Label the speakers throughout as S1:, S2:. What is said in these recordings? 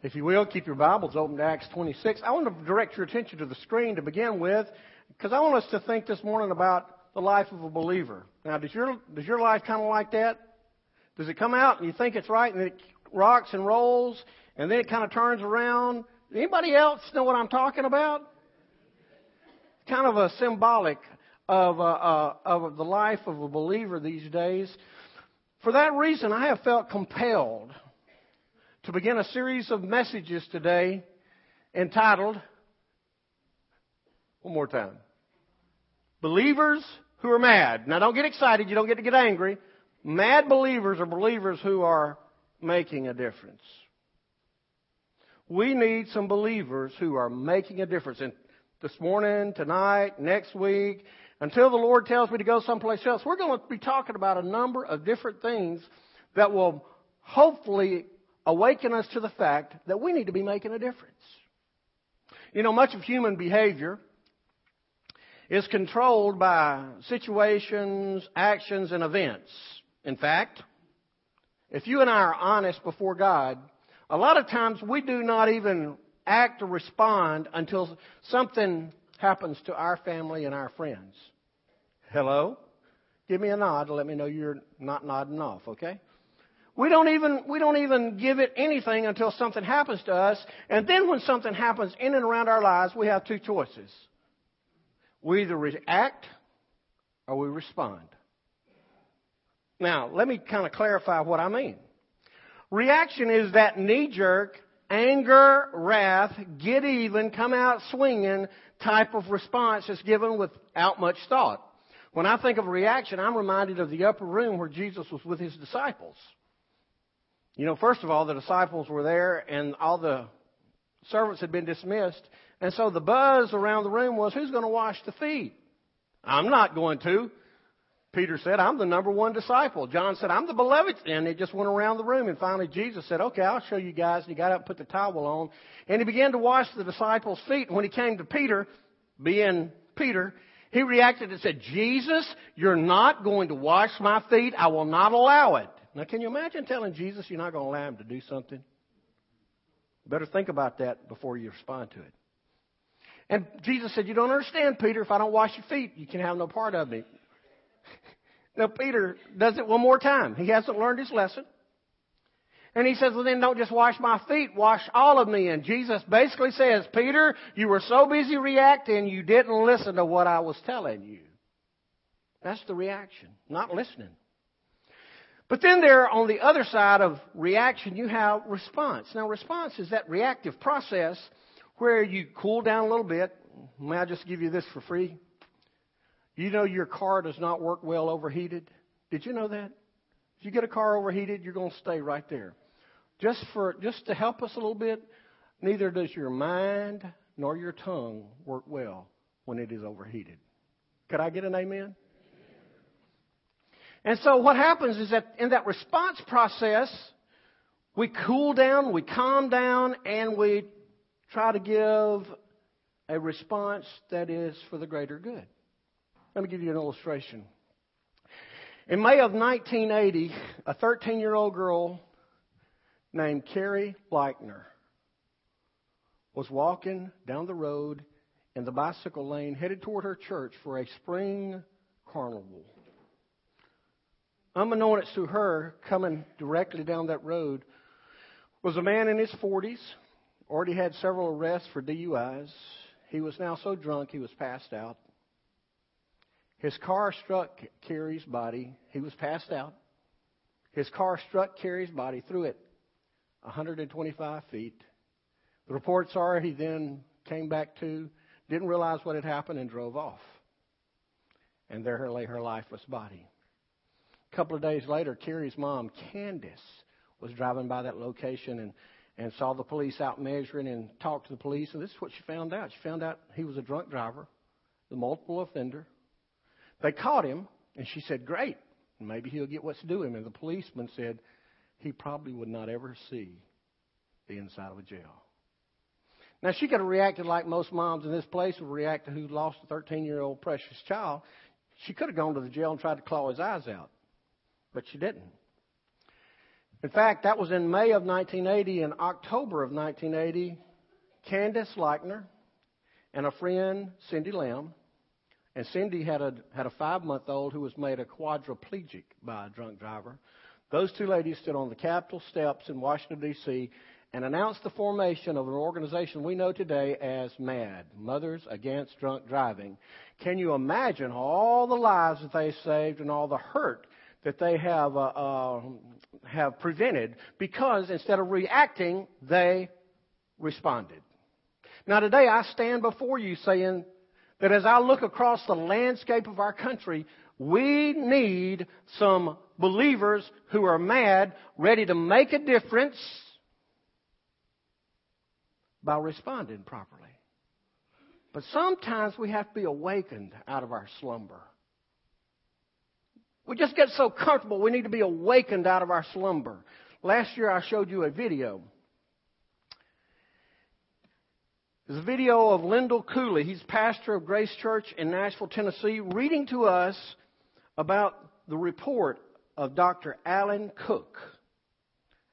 S1: If you will, keep your Bibles open to Acts 26. I want to direct your attention to the screen to begin with, because I want us to think this morning about the life of a believer. Now, does your, does your life kind of like that? Does it come out and you think it's right and it rocks and rolls and then it kind of turns around? Anybody else know what I'm talking about? Kind of a symbolic of, uh, uh, of the life of a believer these days. For that reason, I have felt compelled to begin a series of messages today entitled, one more time, Believers Who Are Mad. Now don't get excited, you don't get to get angry. Mad believers are believers who are making a difference. We need some believers who are making a difference. And this morning, tonight, next week, until the Lord tells me to go someplace else, we're going to be talking about a number of different things that will hopefully awaken us to the fact that we need to be making a difference. You know, much of human behavior is controlled by situations, actions, and events. In fact, if you and I are honest before God, a lot of times we do not even act or respond until something happens to our family and our friends. Hello? Give me a nod to let me know you're not nodding off, okay? We don't even, we don't even give it anything until something happens to us. And then when something happens in and around our lives, we have two choices. We either react or we respond. Now, let me kind of clarify what I mean. Reaction is that knee jerk, anger, wrath, get even, come out swinging type of response that's given without much thought. When I think of reaction, I'm reminded of the upper room where Jesus was with his disciples. You know, first of all, the disciples were there and all the servants had been dismissed. And so the buzz around the room was, who's going to wash the feet? I'm not going to. Peter said, I'm the number one disciple. John said, I'm the beloved. And they just went around the room. And finally Jesus said, okay, I'll show you guys. And he got up and put the towel on. And he began to wash the disciples' feet. And when he came to Peter, being Peter, he reacted and said, Jesus, you're not going to wash my feet. I will not allow it. Now, can you imagine telling Jesus you're not going to allow him to do something? Better think about that before you respond to it. And Jesus said, You don't understand, Peter. If I don't wash your feet, you can have no part of me. now, Peter does it one more time. He hasn't learned his lesson. And he says, well then don't just wash my feet, wash all of me. And Jesus basically says, Peter, you were so busy reacting, you didn't listen to what I was telling you. That's the reaction, not listening. But then there, on the other side of reaction, you have response. Now, response is that reactive process where you cool down a little bit. May I just give you this for free? You know your car does not work well overheated. Did you know that? If you get a car overheated, you're going to stay right there. Just for just to help us a little bit, neither does your mind nor your tongue work well when it is overheated. Could I get an amen? And so what happens is that in that response process, we cool down, we calm down, and we try to give a response that is for the greater good. Let me give you an illustration. In May of 1980, a 13 year old girl named Cari Lightner was walking down the road in the bicycle lane headed toward her church for a spring carnival. Unbeknownst to her, coming directly down that road, was a man in his 40s, already had several arrests for DUIs. He was now so drunk he was passed out. His car struck Cari's body. He was passed out. His car struck Cari's body, threw it 125 feet. The reports are he then came back to, didn't realize what had happened, and drove off. And there lay her lifeless body. A couple of days later, Cari's mom, Candace, was driving by that location and, and saw the police out measuring and talked to the police. And this is what she found out. She found out he was a drunk driver, the multiple offender. They caught him, and she said, Great, maybe he'll get what's due him. And the policeman said he probably would not ever see the inside of a jail. Now, she could have reacted like most moms in this place would react to who lost a 13 year old precious child. She could have gone to the jail and tried to claw his eyes out but she didn't. In fact, that was in May of 1980. In October of 1980, Candace Lightner and a friend, Cindy Lamb, and Cindy had a, had a five month old who was made a quadriplegic by a drunk driver. Those two ladies stood on the Capitol steps in Washington, D.C., and announced the formation of an organization we know today as MADD, Mothers Against Drunk Driving. Can you imagine all the lives that they saved and all the hurt that they have uh, uh, have prevented because instead of reacting, they responded. Now today I stand before you saying that as I look across the landscape of our country, we need some believers who are mad, ready to make a difference by responding properly. But sometimes we have to be awakened out of our slumber. We just get so comfortable, we need to be awakened out of our slumber. Last year I showed you a video. It's a video of Lindell Cooley. He's pastor of Grace Church in Nashville, Tennessee, reading to us about the report of Dr. Alan Cook.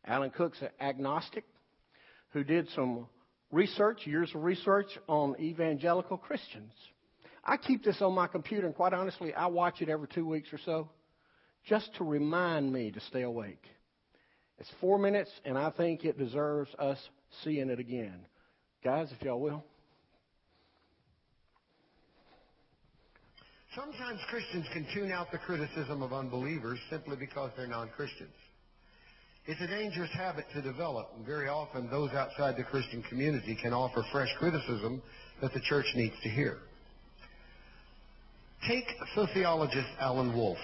S1: Alan Cook's an agnostic who did some research, years of research on evangelical Christians. I keep this on my computer, and quite honestly, I watch it every two weeks or so just to remind me to stay awake. It's four minutes, and I think it deserves us seeing it again. Guys, if y'all will.
S2: Sometimes Christians can tune out the criticism of unbelievers simply because they're non-Christians. It's a dangerous habit to develop, and very often those outside the Christian community can offer fresh criticism that the church needs to hear. Take sociologist Alan Wolfe.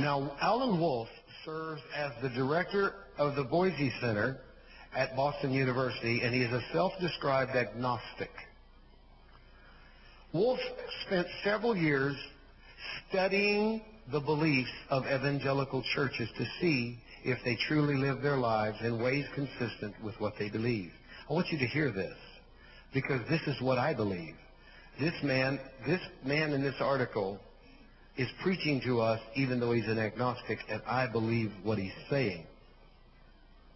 S2: Now, Alan Wolfe serves as the director of the Boisi Center at Boston University, and he is a self-described agnostic. Wolfe spent several years studying the beliefs of evangelical churches to see if they truly live their lives in ways consistent with what they believe. I want you to hear this because this is what I believe. This man, this man in this article is preaching to us even though he's an agnostic and I believe what he's saying.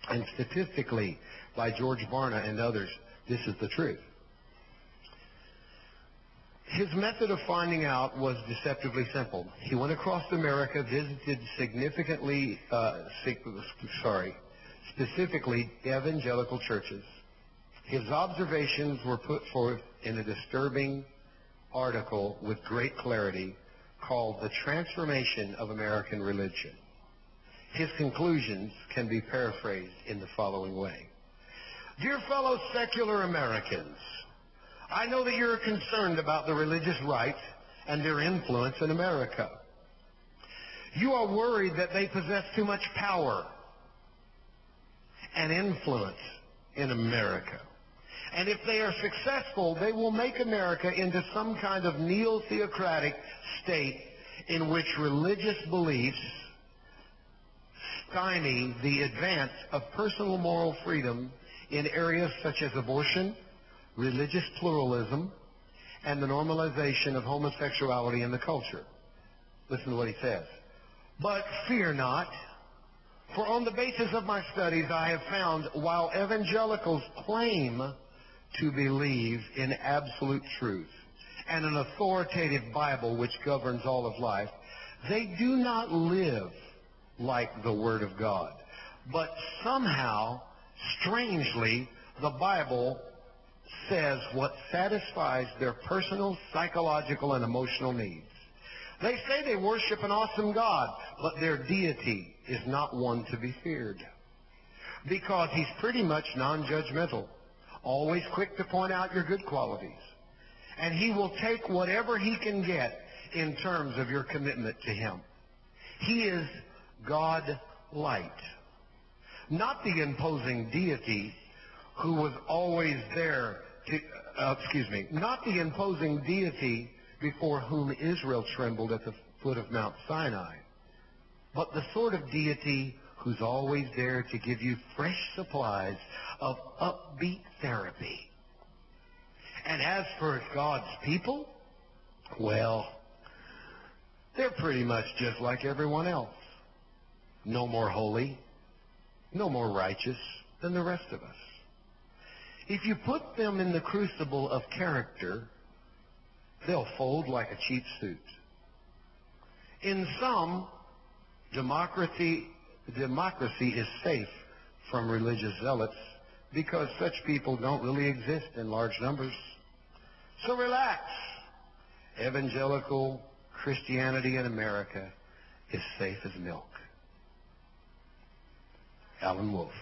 S2: And statistically, by George Barna and others, this is the truth. His method of finding out was deceptively simple. He went across America, visited significantly, uh, sorry, specifically evangelical churches. His observations were put forth in a disturbing article with great clarity called The Transformation of American Religion. His conclusions can be paraphrased in the following way. Dear fellow secular Americans, I know that you're concerned about the religious right and their influence in America. You are worried that they possess too much power and influence in America. And if they are successful, they will make America into some kind of neo-theocratic state in which religious beliefs stymie the advance of personal moral freedom in areas such as abortion, religious pluralism, and the normalization of homosexuality in the culture. Listen to what he says. But fear not, for on the basis of my studies I have found while evangelicals claim to believe in absolute truth and an authoritative Bible which governs all of life, they do not live like the Word of God. But somehow, strangely, the Bible says what satisfies their personal, psychological, and emotional needs. They say they worship an awesome God, but their deity is not one to be feared. Because he's pretty much non-judgmental, always quick to point out your good qualities. And he will take whatever he can get in terms of your commitment to him. He is God light. Not the imposing deity who was always there to, uh, excuse me, not the imposing deity before whom Israel trembled at the foot of Mount Sinai, but the sort of deity who's always there to give you fresh supplies of upbeat therapy. And as for God's people, well, they're pretty much just like everyone else. no more holy, no more righteous than the rest of us. If you put them in the crucible of character, they'll fold like a cheap suit. In some, democracy, democracy is safe from religious zealots because such people don't really exist in large numbers. So relax. Evangelical Christianity in America is safe as milk. Alan Wolfe.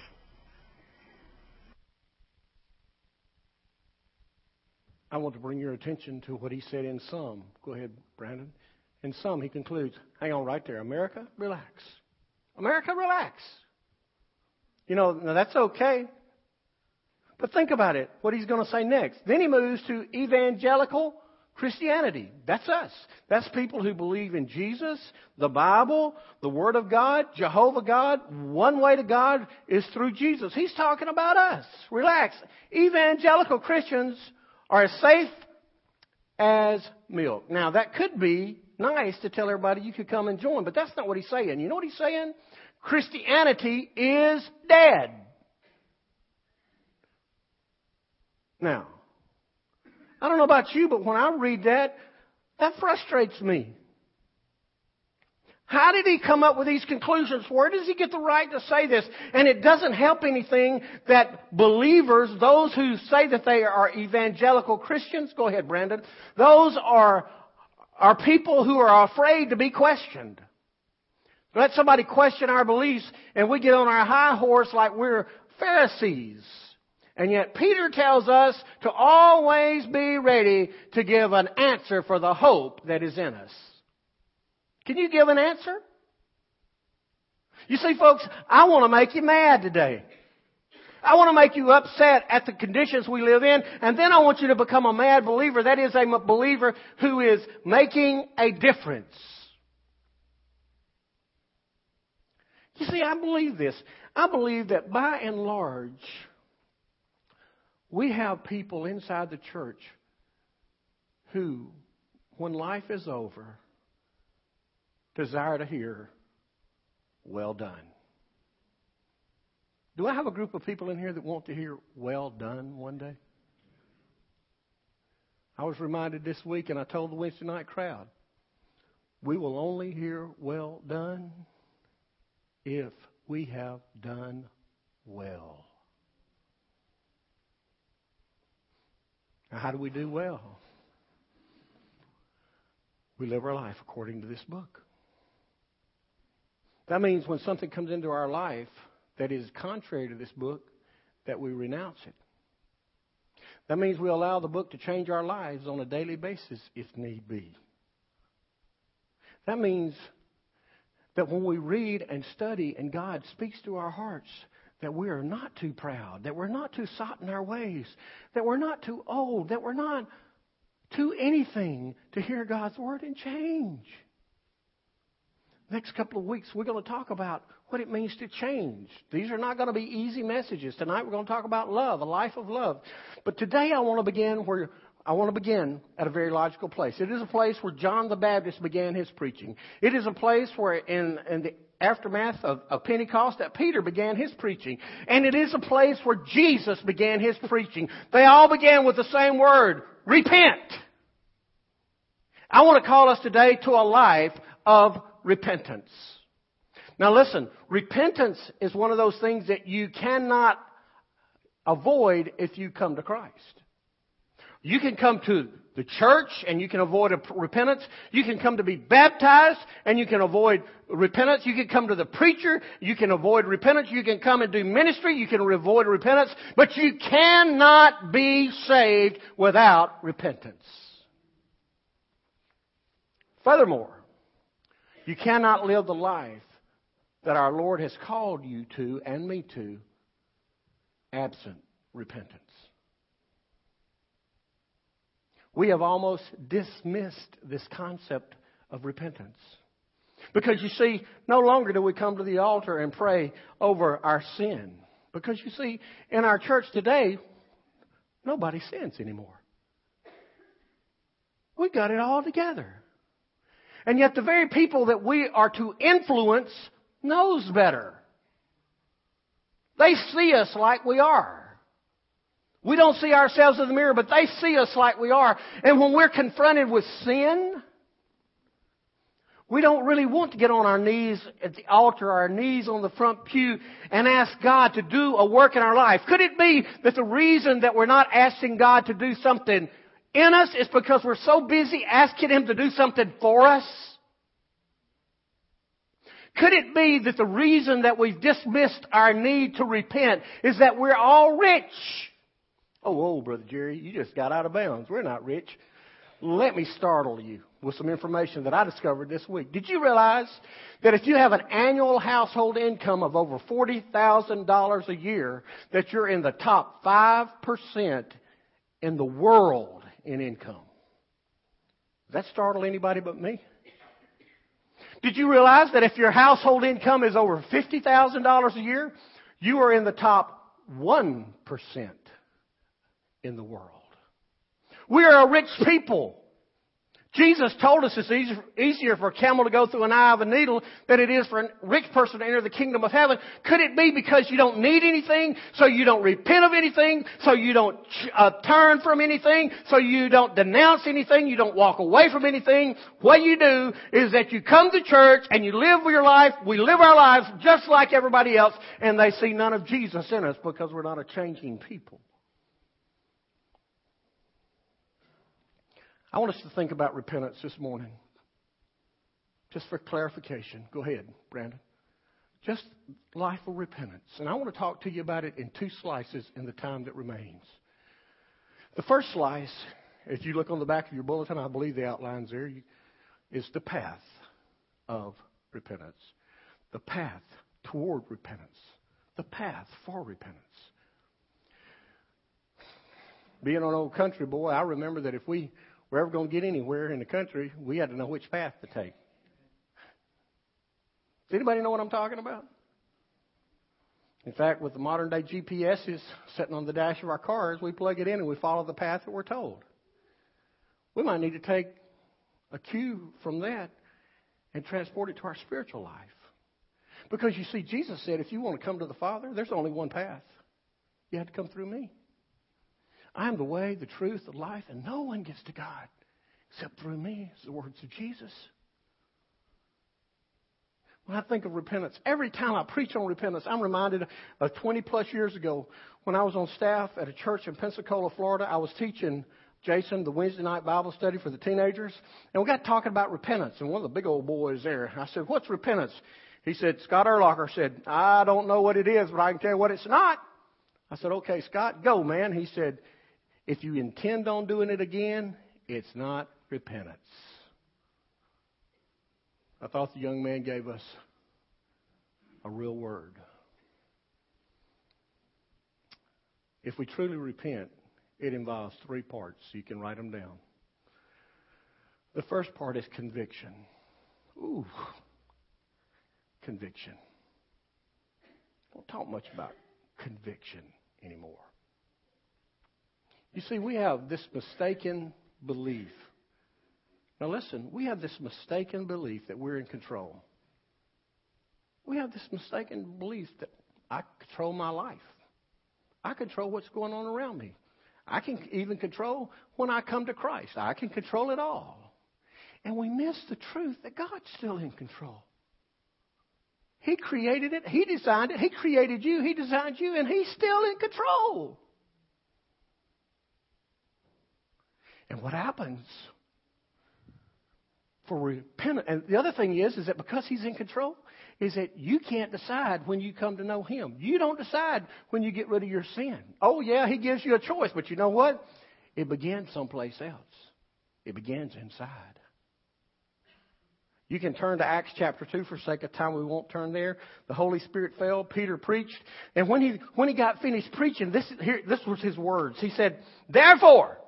S1: I want to bring your attention to what he said in some. Go ahead, Brandon. In some, he concludes, hang on right there. America, relax. America, relax. You know, now that's okay. But think about it, what he's going to say next. Then he moves to evangelical Christianity. That's us. That's people who believe in Jesus, the Bible, the Word of God, Jehovah God. One way to God is through Jesus. He's talking about us. Relax. Evangelical Christians are as safe as milk. Now, that could be nice to tell everybody you could come and join, but that's not what he's saying. You know what he's saying? Christianity is dead. Now, I don't know about you, but when I read that, that frustrates me. How did he come up with these conclusions? Where does he get the right to say this? And it doesn't help anything that believers, those who say that they are evangelical Christians, go ahead, Brandon, those are, are people who are afraid to be questioned. Let somebody question our beliefs and we get on our high horse like we're Pharisees. And yet Peter tells us to always be ready to give an answer for the hope that is in us. Can you give an answer? You see, folks, I want to make you mad today. I want to make you upset at the conditions we live in, and then I want you to become a mad believer. That is a believer who is making a difference. You see, I believe this. I believe that by and large, we have people inside the church who, when life is over, desire to hear, well done. Do I have a group of people in here that want to hear well done one day? I was reminded this week, and I told the Wednesday night crowd, we will only hear well done if we have done well. Now, how do we do well? We live our life according to this book. That means when something comes into our life that is contrary to this book, that we renounce it. That means we allow the book to change our lives on a daily basis if need be. That means that when we read and study and God speaks to our hearts, that we are not too proud, that we're not too sot in our ways, that we're not too old, that we're not too anything to hear God's word and change. Next couple of weeks, we're going to talk about what it means to change. These are not going to be easy messages. Tonight, we're going to talk about love, a life of love. But today, I want to begin where I want to begin at a very logical place. It is a place where John the Baptist began his preaching. It is a place where, in, in the aftermath of, of Pentecost, that Peter began his preaching. And it is a place where Jesus began his preaching. They all began with the same word repent. I want to call us today to a life of repentance. Now listen, repentance is one of those things that you cannot avoid if you come to Christ. You can come to the church and you can avoid repentance. You can come to be baptized and you can avoid repentance. You can come to the preacher. You can avoid repentance. You can come and do ministry. You can avoid repentance. But you cannot be saved without repentance. Furthermore, you cannot live the life that our Lord has called you to and me to absent repentance. We have almost dismissed this concept of repentance. Because you see, no longer do we come to the altar and pray over our sin. Because you see, in our church today, nobody sins anymore. We got it all together. And yet the very people that we are to influence knows better. They see us like we are. We don't see ourselves in the mirror, but they see us like we are. And when we're confronted with sin, we don't really want to get on our knees at the altar, our knees on the front pew, and ask God to do a work in our life. Could it be that the reason that we're not asking God to do something in us is because we're so busy asking Him to do something for us? Could it be that the reason that we've dismissed our need to repent is that we're all rich? Oh, oh, Brother Jerry, you just got out of bounds. We're not rich. Let me startle you with some information that I discovered this week. Did you realize that if you have an annual household income of over $40,000 a year, that you're in the top 5% in the world in income? Does that startle anybody but me? Did you realize that if your household income is over $50,000 a year, you are in the top 1% in the world? We are a rich people. Jesus told us it's easier for a camel to go through an eye of a needle than it is for a rich person to enter the kingdom of heaven. Could it be because you don't need anything, so you don't repent of anything, so you don't uh, turn from anything, so you don't denounce anything, you don't walk away from anything? What you do is that you come to church and you live your life, we live our lives just like everybody else, and they see none of Jesus in us because we're not a changing people. I want us to think about repentance this morning. Just for clarification. Go ahead, Brandon. Just life of repentance. And I want to talk to you about it in two slices in the time that remains. The first slice, if you look on the back of your bulletin, I believe the outline's there, is the path of repentance. The path toward repentance. The path for repentance. Being an old country boy, I remember that if we we're ever going to get anywhere in the country, we had to know which path to take. Does anybody know what I'm talking about? In fact, with the modern day GPSs sitting on the dash of our cars, we plug it in and we follow the path that we're told. We might need to take a cue from that and transport it to our spiritual life. Because you see, Jesus said, if you want to come to the Father, there's only one path. You have to come through me. I am the way, the truth, the life, and no one gets to God except through me. It's the words of Jesus. When I think of repentance, every time I preach on repentance, I'm reminded of 20 plus years ago when I was on staff at a church in Pensacola, Florida. I was teaching Jason the Wednesday night Bible study for the teenagers, and we got talking about repentance. And one of the big old boys there, I said, "What's repentance?" He said, "Scott Erlocker said, I don't know what it is, but I can tell you what it's not." I said, "Okay, Scott, go, man." He said, if you intend on doing it again, it's not repentance. I thought the young man gave us a real word. If we truly repent, it involves three parts. You can write them down. The first part is conviction. Ooh, conviction. Don't talk much about conviction anymore. You see, we have this mistaken belief. Now, listen, we have this mistaken belief that we're in control. We have this mistaken belief that I control my life. I control what's going on around me. I can even control when I come to Christ. I can control it all. And we miss the truth that God's still in control. He created it. He designed it. He created you. He designed you, and He's still in control. And what happens for repentance, and the other thing is, is that because He's in control, is that you can't decide when you come to know Him. You don't decide when you get rid of your sin. Oh, yeah, He gives you a choice, but you know what? It begins someplace else. It begins inside. You can turn to Acts chapter 2 for sake of time. We won't turn there. The Holy Spirit fell. Peter preached. And when he, when he got finished preaching, this, here, this was his words. He said, Therefore,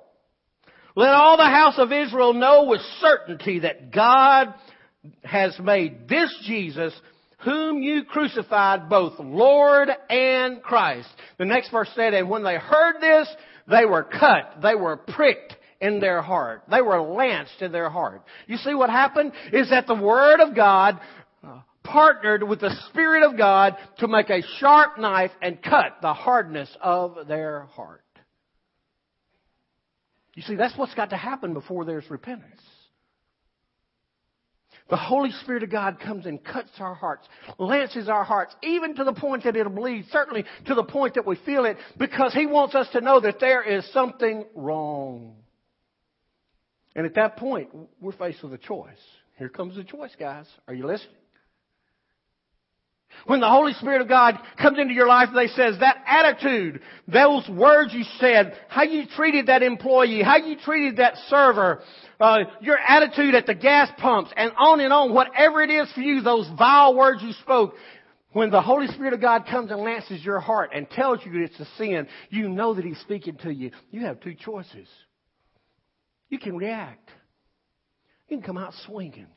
S1: let all the house of Israel know with certainty that God has made this Jesus whom you crucified both Lord and Christ. The next verse said, and when they heard this, they were cut, they were pricked in their heart. They were lanced in their heart. You see what happened is that the Word of God uh, partnered with the Spirit of God to make a sharp knife and cut the hardness of their heart. You see, that's what's got to happen before there's repentance. The Holy Spirit of God comes and cuts our hearts, lances our hearts, even to the point that it'll bleed, certainly to the point that we feel it, because He wants us to know that there is something wrong. And at that point, we're faced with a choice. Here comes the choice, guys. Are you listening? When the Holy Spirit of God comes into your life, they says that attitude, those words you said, how you treated that employee, how you treated that server, uh, your attitude at the gas pumps, and on and on, whatever it is for you, those vile words you spoke, when the Holy Spirit of God comes and lances your heart and tells you it's a sin, you know that He's speaking to you. You have two choices. You can react. You can come out swinging.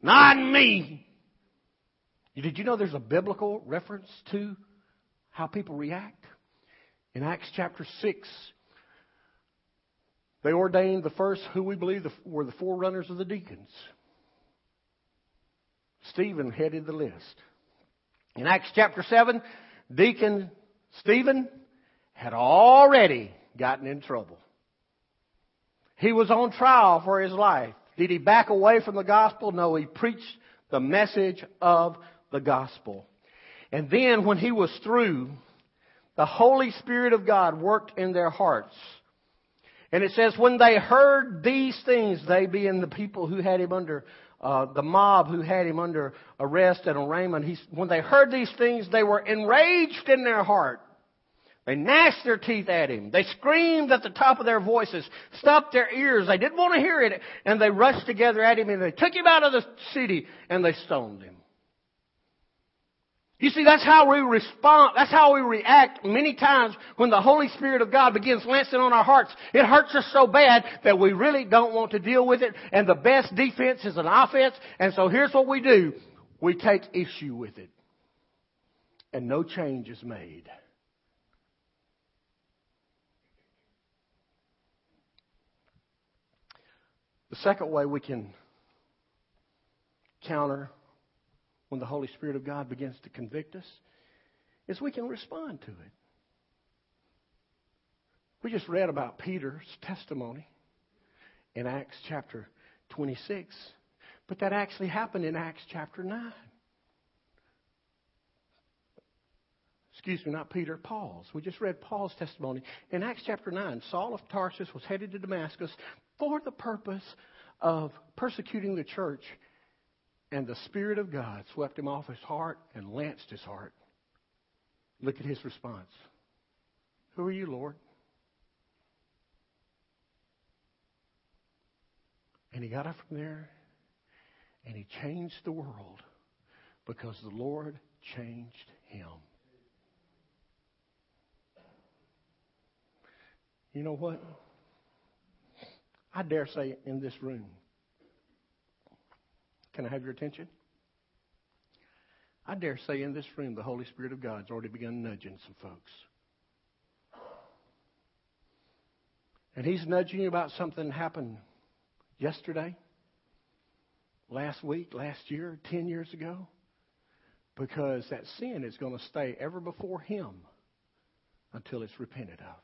S1: Not me. Did you know there's a biblical reference to how people react? In Acts chapter 6, they ordained the first, who we believe were the forerunners of the deacons. Stephen headed the list. In Acts chapter 7, Deacon Stephen had already gotten in trouble. He was on trial for his life. Did he back away from the gospel? No, he preached the message of the gospel. And then when he was through, the Holy Spirit of God worked in their hearts. And it says, when they heard these things, they being the people who had him under, uh, the mob who had him under arrest and arraignment, he, when they heard these things, they were enraged in their heart. They gnashed their teeth at him. They screamed at the top of their voices, stopped their ears. They didn't want to hear it. And they rushed together at him and they took him out of the city and they stoned him. You see, that's how we respond, that's how we react many times when the Holy Spirit of God begins lancing on our hearts. It hurts us so bad that we really don't want to deal with it, and the best defense is an offense, and so here's what we do. We take issue with it. And no change is made. The second way we can counter when the Holy Spirit of God begins to convict us is we can respond to it. We just read about Peter's testimony in Acts chapter 26, but that actually happened in Acts chapter 9. Excuse me, not Peter, Paul's. We just read Paul's testimony. In Acts chapter 9, Saul of Tarsus was headed to Damascus for the purpose of persecuting the church and the Spirit of God swept him off his heart and lanced his heart. Look at his response. Who are you, Lord? And he got up from there and he changed the world because the Lord changed him. You know what? I dare say in this room, can I have your attention? I dare say in this room, the Holy Spirit of God's already begun nudging some folks. And He's nudging you about something that happened yesterday, last week, last year, 10 years ago. Because that sin is going to stay ever before Him until it's repented of.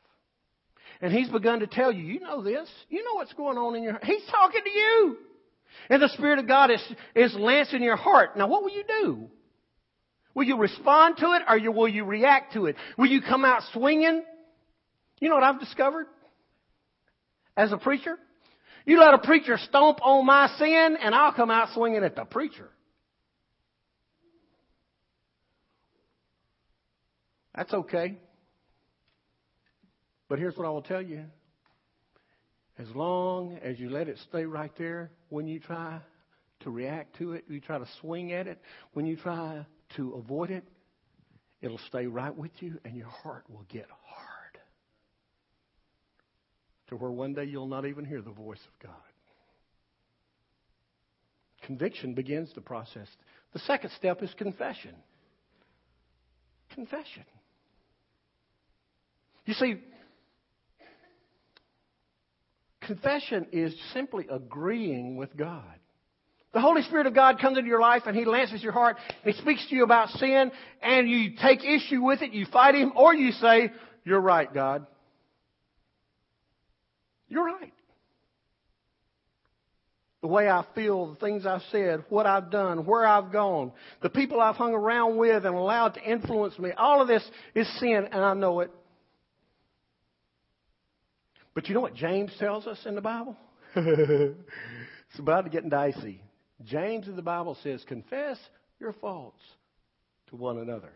S1: And He's begun to tell you, you know this. You know what's going on in your He's talking to you. And the Spirit of God is, is lancing your heart. Now, what will you do? Will you respond to it or will you react to it? Will you come out swinging? You know what I've discovered as a preacher? You let a preacher stomp on my sin and I'll come out swinging at the preacher. That's okay. But here's what I will tell you as long as you let it stay right there, when you try to react to it, you try to swing at it, when you try to avoid it, it'll stay right with you and your heart will get hard. To where one day you'll not even hear the voice of God. Conviction begins the process. The second step is confession. Confession. You see, Confession is simply agreeing with God. The Holy Spirit of God comes into your life and He lances your heart and He speaks to you about sin and you take issue with it, you fight Him, or you say, You're right, God. You're right. The way I feel, the things I've said, what I've done, where I've gone, the people I've hung around with and allowed to influence me, all of this is sin and I know it. But you know what James tells us in the Bible? it's about to get dicey. James in the Bible says, confess your faults to one another.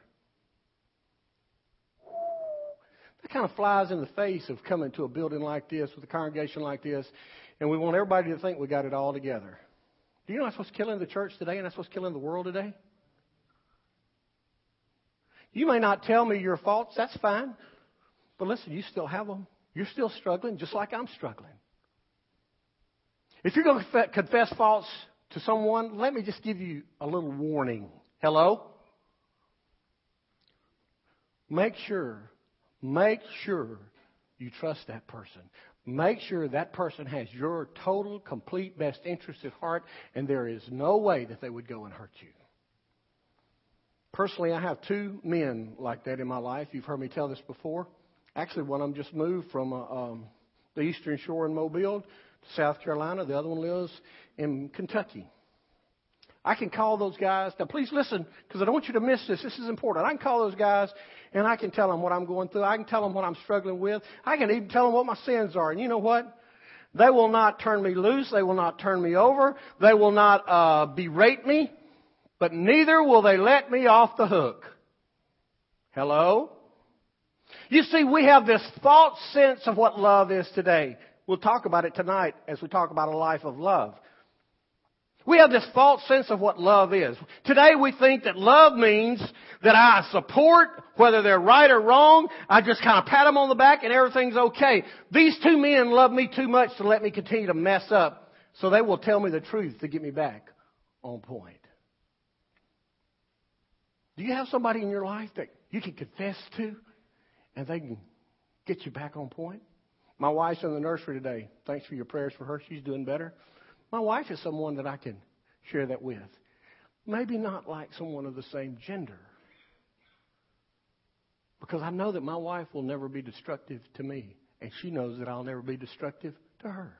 S1: That kind of flies in the face of coming to a building like this with a congregation like this, and we want everybody to think we got it all together. Do you know that's what's killing the church today, and that's what's killing the world today? You may not tell me your faults, that's fine. But listen, you still have them. You're still struggling just like I'm struggling. If you're going to confess faults to someone, let me just give you a little warning. Hello? Make sure, make sure you trust that person. Make sure that person has your total, complete best interest at heart, and there is no way that they would go and hurt you. Personally, I have two men like that in my life. You've heard me tell this before. Actually, one of them just moved from uh, um, the Eastern Shore in Mobile to South Carolina. The other one lives in Kentucky. I can call those guys. Now, please listen, because I don't want you to miss this. This is important. I can call those guys, and I can tell them what I'm going through. I can tell them what I'm struggling with. I can even tell them what my sins are. And you know what? They will not turn me loose. They will not turn me over. They will not uh, berate me. But neither will they let me off the hook. Hello? You see, we have this false sense of what love is today. We'll talk about it tonight as we talk about a life of love. We have this false sense of what love is. Today we think that love means that I support whether they're right or wrong. I just kind of pat them on the back and everything's okay. These two men love me too much to let me continue to mess up. So they will tell me the truth to get me back on point. Do you have somebody in your life that you can confess to and they can get you back on point? My wife's in the nursery today. Thanks for your prayers for her. She's doing better. My wife is someone that I can share that with. Maybe not like someone of the same gender. Because I know that my wife will never be destructive to me, and she knows that I'll never be destructive to her.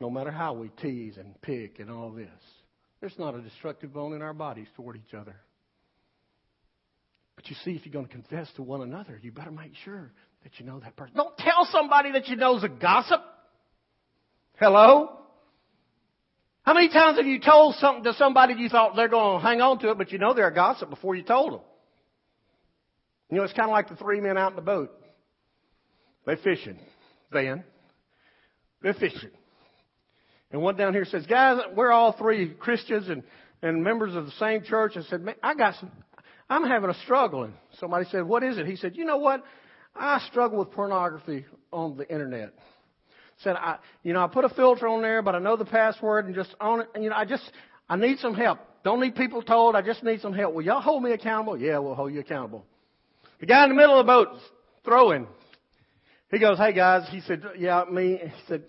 S1: No matter how we tease and pick and all this, there's not a destructive bone in our bodies toward each other. But you see, if you're going to confess to one another, you better make sure that you know that person. Don't tell somebody that you know is a gossip. Hello? How many times have you told something to somebody you thought they're going to hang on to it, but you know they're a gossip before you told them? You know, it's kind of like the three men out in the boat. They're fishing. Van. They're fishing. And one down here says, guys, we're all three Christians and, and members of the same church. And said, man, I got some, I'm having a struggle. And somebody said, what is it? He said, you know what? I struggle with pornography on the internet said, I, you know, I put a filter on there, but I know the password and just on it. And, you know, I just, I need some help. Don't need people told. I just need some help. Will y'all hold me accountable? Yeah, we'll hold you accountable. The guy in the middle of the boat throwing. He goes, hey guys. He said, yeah, me. He said,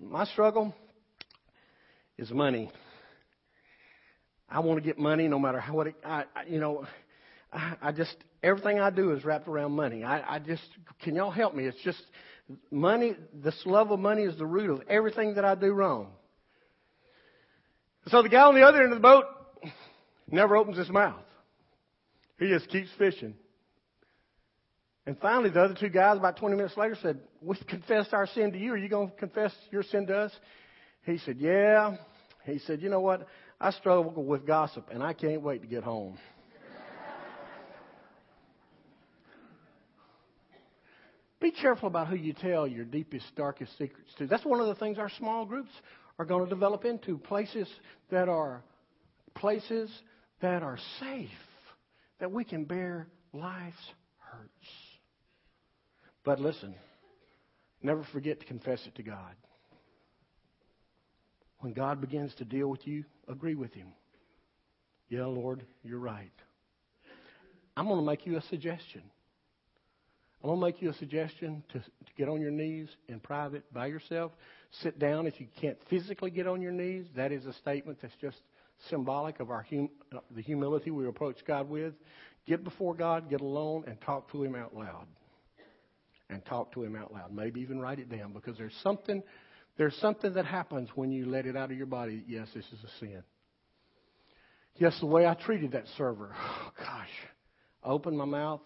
S1: my struggle is money. I want to get money no matter how what it, I, I you know, I, I just everything I do is wrapped around money. I, I just can y'all help me? It's just Money, this love of money is the root of everything that I do wrong. So the guy on the other end of the boat never opens his mouth. He just keeps fishing. And finally, the other two guys, about 20 minutes later, said, We confessed our sin to you. Are you going to confess your sin to us? He said, Yeah. He said, You know what? I struggle with gossip, and I can't wait to get home. Be careful about who you tell your deepest, darkest secrets to. That's one of the things our small groups are going to develop into places that are places that are safe, that we can bear life's hurts. But listen, never forget to confess it to God. When God begins to deal with you, agree with Him. Yeah, Lord, you're right. I'm going to make you a suggestion. I'm going to make you a suggestion to, to get on your knees in private by yourself. Sit down if you can't physically get on your knees. That is a statement that's just symbolic of our hum, the humility we approach God with. Get before God, get alone, and talk to Him out loud. And talk to Him out loud. Maybe even write it down because there's something, there's something that happens when you let it out of your body. Yes, this is a sin. Yes, the way I treated that server. Oh, gosh. I opened my mouth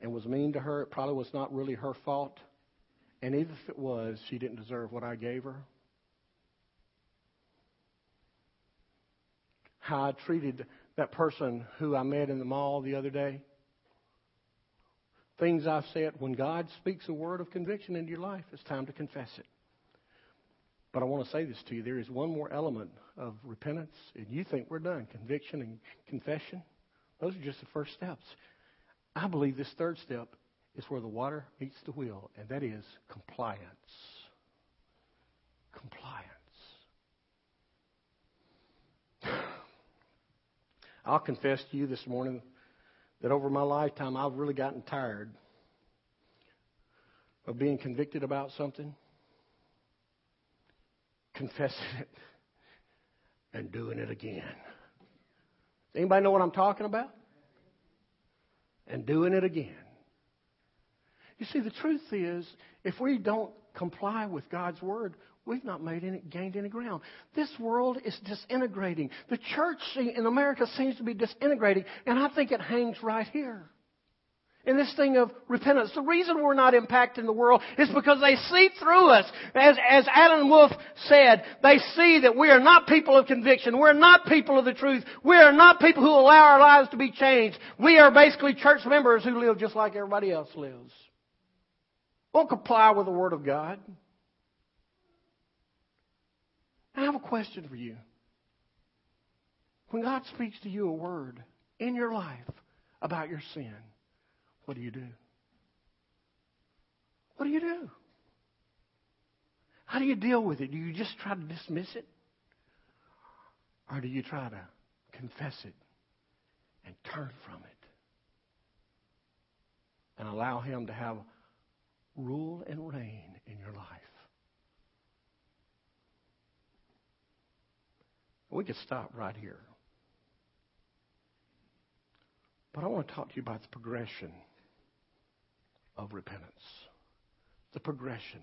S1: and was mean to her. It probably was not really her fault. And even if it was, she didn't deserve what I gave her. How I treated that person who I met in the mall the other day. Things I've said. When God speaks a word of conviction into your life, it's time to confess it. But I want to say this to you. There is one more element of repentance, and you think we're done. Conviction and confession. Those are just the first steps. I believe this third step is where the water meets the wheel, and that is compliance. Compliance. I'll confess to you this morning that over my lifetime I've really gotten tired of being convicted about something, confessing it, and doing it again. Anybody know what I'm talking about? and doing it again. You see, the truth is, if we don't comply with God's word, we've not made any, gained any ground. This world is disintegrating. The church in America seems to be disintegrating, and I think it hangs right here in this thing of repentance. The reason we're not impacting the world is because they see through us. As, as Alan Wolfe said, they see that we are not people of conviction. We're not people of the truth. We are not people who allow our lives to be changed. We are basically church members who live just like everybody else lives. Won't comply with the Word of God. I have a question for you. When God speaks to you a word in your life about your sin, what do you do? What do you do? How do you deal with it? Do you just try to dismiss it? Or do you try to confess it and turn from it? And allow Him to have rule and reign in your life. We could stop right here. But I want to talk to you about the progression of repentance. The progression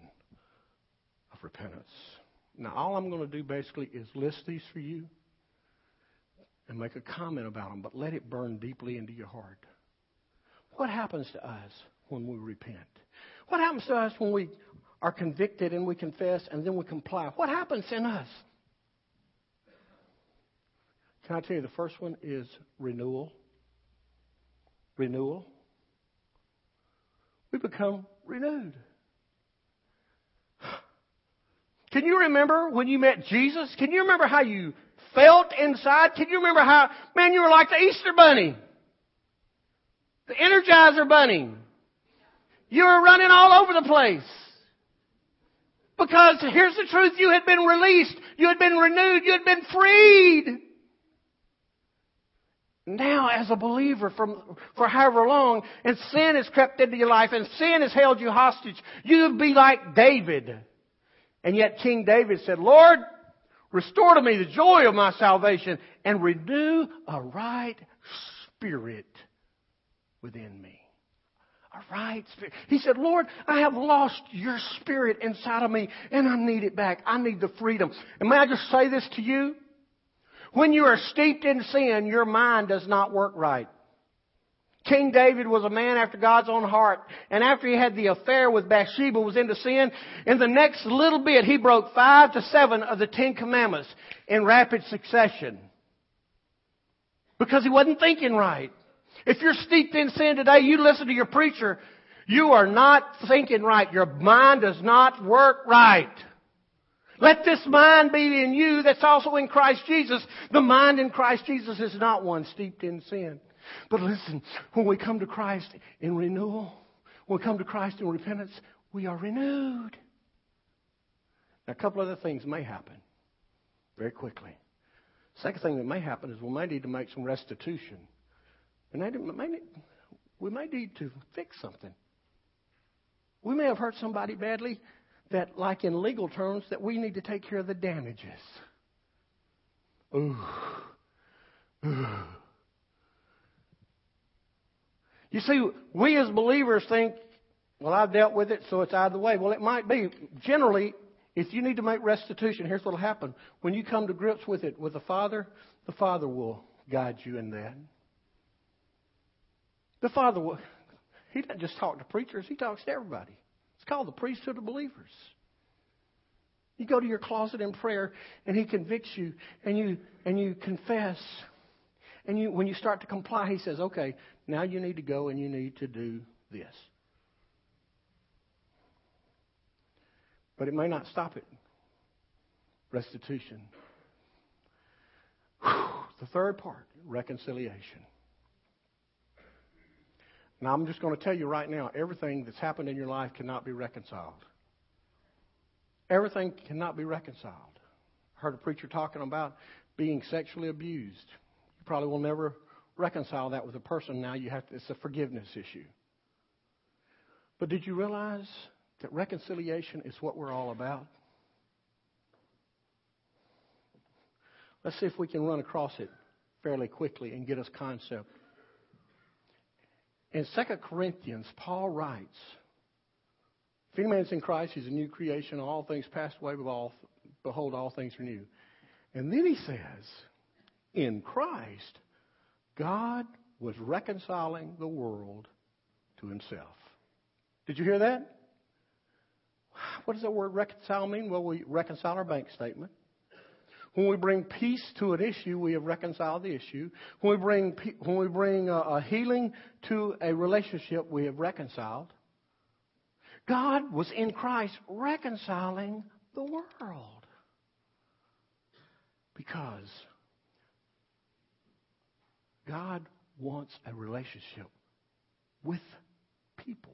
S1: of repentance. Now, all I'm going to do basically is list these for you and make a comment about them, but let it burn deeply into your heart. What happens to us when we repent? What happens to us when we are convicted and we confess and then we comply? What happens in us? Can I tell you the first one is renewal? Renewal we become renewed. Can you remember when you met Jesus? Can you remember how you felt inside? Can you remember how, man, you were like the Easter bunny? The Energizer bunny. You were running all over the place. Because here's the truth, you had been released, you had been renewed, you had been freed. Now, as a believer from, for however long, and sin has crept into your life, and sin has held you hostage, you'd be like David. And yet King David said, Lord, restore to me the joy of my salvation, and renew a right spirit within me. A right spirit. He said, Lord, I have lost your spirit inside of me, and I need it back. I need the freedom. And may I just say this to you? When you are steeped in sin, your mind does not work right. King David was a man after God's own heart. And after he had the affair with Bathsheba, was into sin, in the next little bit, he broke five to seven of the Ten Commandments in rapid succession. Because he wasn't thinking right. If you're steeped in sin today, you listen to your preacher, you are not thinking right. Your mind does not work right. Let this mind be in you that's also in Christ Jesus. The mind in Christ Jesus is not one steeped in sin. But listen, when we come to Christ in renewal, when we come to Christ in repentance, we are renewed. Now, a couple other things may happen very quickly. Second thing that may happen is we may need to make some restitution. We may need, we may need to fix something. We may have hurt somebody badly that, like in legal terms, that we need to take care of the damages. Ooh. Ooh. You see, we as believers think, well, I've dealt with it, so it's out of the way. Well, it might be. Generally, if you need to make restitution, here's what will happen. When you come to grips with it with the Father, the Father will guide you in that. The Father will, He doesn't just talk to preachers, He talks to everybody. It's called the priesthood of believers. You go to your closet in prayer and he convicts you and you and you confess. And you when you start to comply, he says, Okay, now you need to go and you need to do this. But it may not stop it. Restitution. Whew. The third part, reconciliation. Now, I'm just going to tell you right now everything that's happened in your life cannot be reconciled. Everything cannot be reconciled. I heard a preacher talking about being sexually abused. You probably will never reconcile that with a person now. You have to, it's a forgiveness issue. But did you realize that reconciliation is what we're all about? Let's see if we can run across it fairly quickly and get us concept. In 2 Corinthians, Paul writes, If any is in Christ, he's a new creation. All things passed away, behold, all things are new. And then he says, In Christ, God was reconciling the world to himself. Did you hear that? What does that word reconcile mean? Well, we reconcile our bank statement. When we bring peace to an issue, we have reconciled the issue. When we bring, when we bring a, healing to a relationship, we have reconciled. God was in Christ reconciling the world. Because God wants a relationship with people.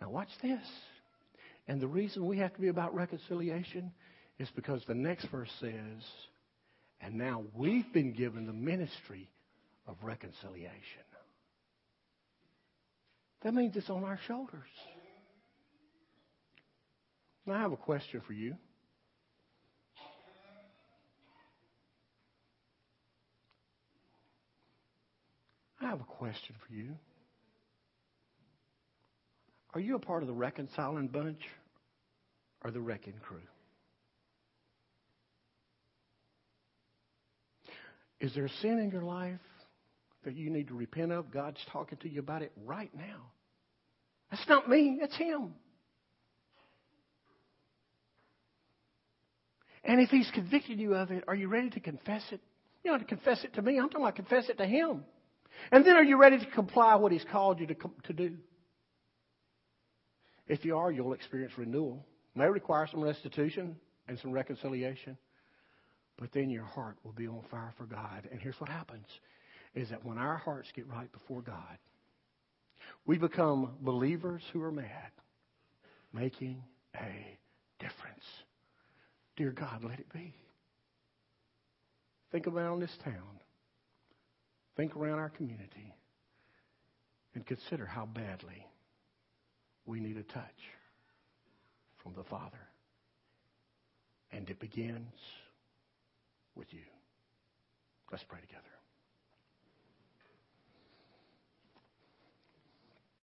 S1: Now, watch this. And the reason we have to be about reconciliation is because the next verse says, and now we've been given the ministry of reconciliation. That means it's on our shoulders. Now, I have a question for you. I have a question for you. Are you a part of the reconciling bunch or the wrecking crew? Is there sin in your life that you need to repent of? God's talking to you about it right now. That's not me, that's Him. And if He's convicted you of it, are you ready to confess it? You know, to confess it to me. I'm talking about confess it to Him. And then are you ready to comply what He's called you to, to do? If you are, you'll experience renewal. May require some restitution and some reconciliation. But then your heart will be on fire for God. And here's what happens is that when our hearts get right before God, we become believers who are mad, making a difference. Dear God, let it be. Think around this town. Think around our community. And consider how badly we need a touch from the Father. And it begins with you. Let's pray together.